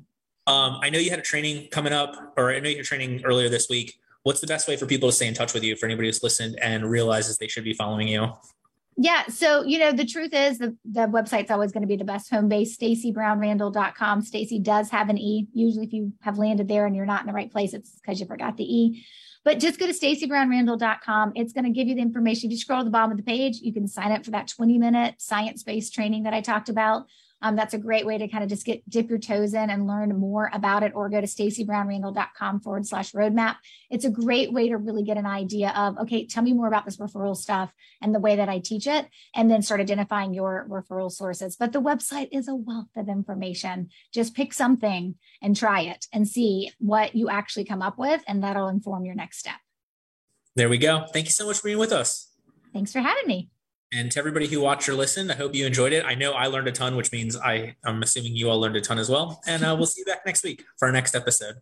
um, i know you had a training coming up or i know you're training earlier this week. What's the best way for people to stay in touch with you for anybody who's listened and realizes they should be following you yeah. So, you know, the truth is the, the website's always going to be the best home base, stacybrownrandall.com. Stacy does have an E. Usually if you have landed there and you're not in the right place, it's because you forgot the E. But just go to stacybrownrandall.com. It's going to give you the information. If you scroll to the bottom of the page, you can sign up for that 20 minute science based training that I talked about. Um, that's a great way to kind of just get dip your toes in and learn more about it or go to stacybrownrandall.com forward slash roadmap. It's a great way to really get an idea of, okay, tell me more about this referral stuff and the way that I teach it, and then start identifying your referral sources. But the website is a wealth of information. Just pick something and try it and see what you actually come up with, and that'll inform your next step. There we go. Thank you so much for being with us. Thanks for having me. And to everybody who watched or listened, I hope you enjoyed it. I know I learned a ton, which means I, I'm assuming you all learned a ton as well. And uh, we'll see you back next week for our next episode.